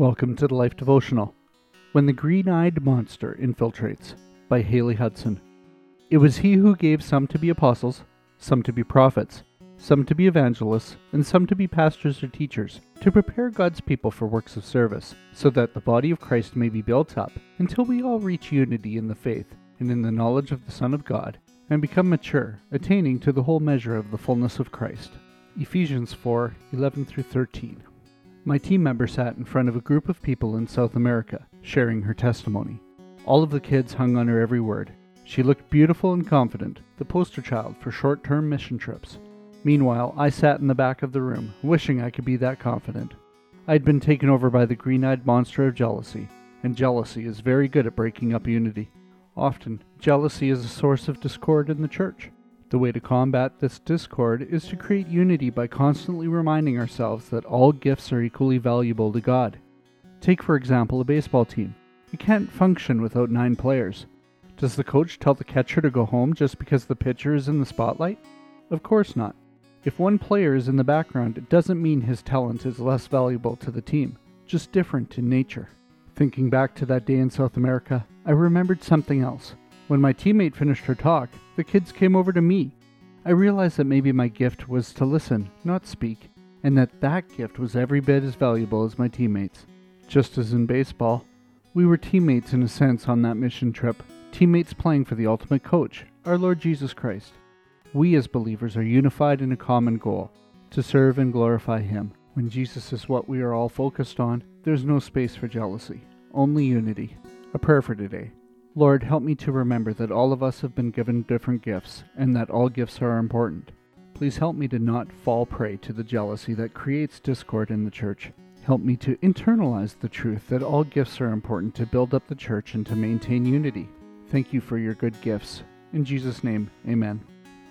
Welcome to the Life Devotional. When the Green Eyed Monster Infiltrates by Hailey Hudson. It was he who gave some to be apostles, some to be prophets, some to be evangelists, and some to be pastors or teachers, to prepare God's people for works of service, so that the body of Christ may be built up until we all reach unity in the faith and in the knowledge of the Son of God, and become mature, attaining to the whole measure of the fullness of Christ. Ephesians 4 11 through 13. My team member sat in front of a group of people in South America, sharing her testimony. All of the kids hung on her every word. She looked beautiful and confident, the poster child for short term mission trips. Meanwhile, I sat in the back of the room, wishing I could be that confident. I'd been taken over by the green eyed monster of jealousy, and jealousy is very good at breaking up unity. Often, jealousy is a source of discord in the church. The way to combat this discord is to create unity by constantly reminding ourselves that all gifts are equally valuable to God. Take, for example, a baseball team. It can't function without nine players. Does the coach tell the catcher to go home just because the pitcher is in the spotlight? Of course not. If one player is in the background, it doesn't mean his talent is less valuable to the team, just different in nature. Thinking back to that day in South America, I remembered something else. When my teammate finished her talk, the kids came over to me. I realized that maybe my gift was to listen, not speak, and that that gift was every bit as valuable as my teammates. Just as in baseball, we were teammates in a sense on that mission trip, teammates playing for the ultimate coach, our Lord Jesus Christ. We as believers are unified in a common goal to serve and glorify Him. When Jesus is what we are all focused on, there's no space for jealousy, only unity. A prayer for today. Lord, help me to remember that all of us have been given different gifts and that all gifts are important. Please help me to not fall prey to the jealousy that creates discord in the church. Help me to internalize the truth that all gifts are important to build up the church and to maintain unity. Thank you for your good gifts. In Jesus' name, amen.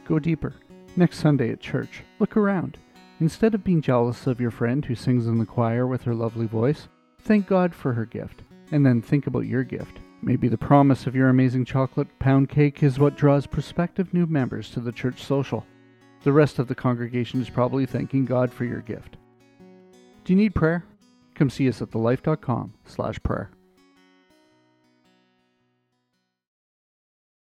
Go deeper. Next Sunday at church, look around. Instead of being jealous of your friend who sings in the choir with her lovely voice, thank God for her gift, and then think about your gift. Maybe the promise of your amazing chocolate pound cake is what draws prospective new members to the church social. The rest of the congregation is probably thanking God for your gift. Do you need prayer? Come see us at thelife.com slash prayer.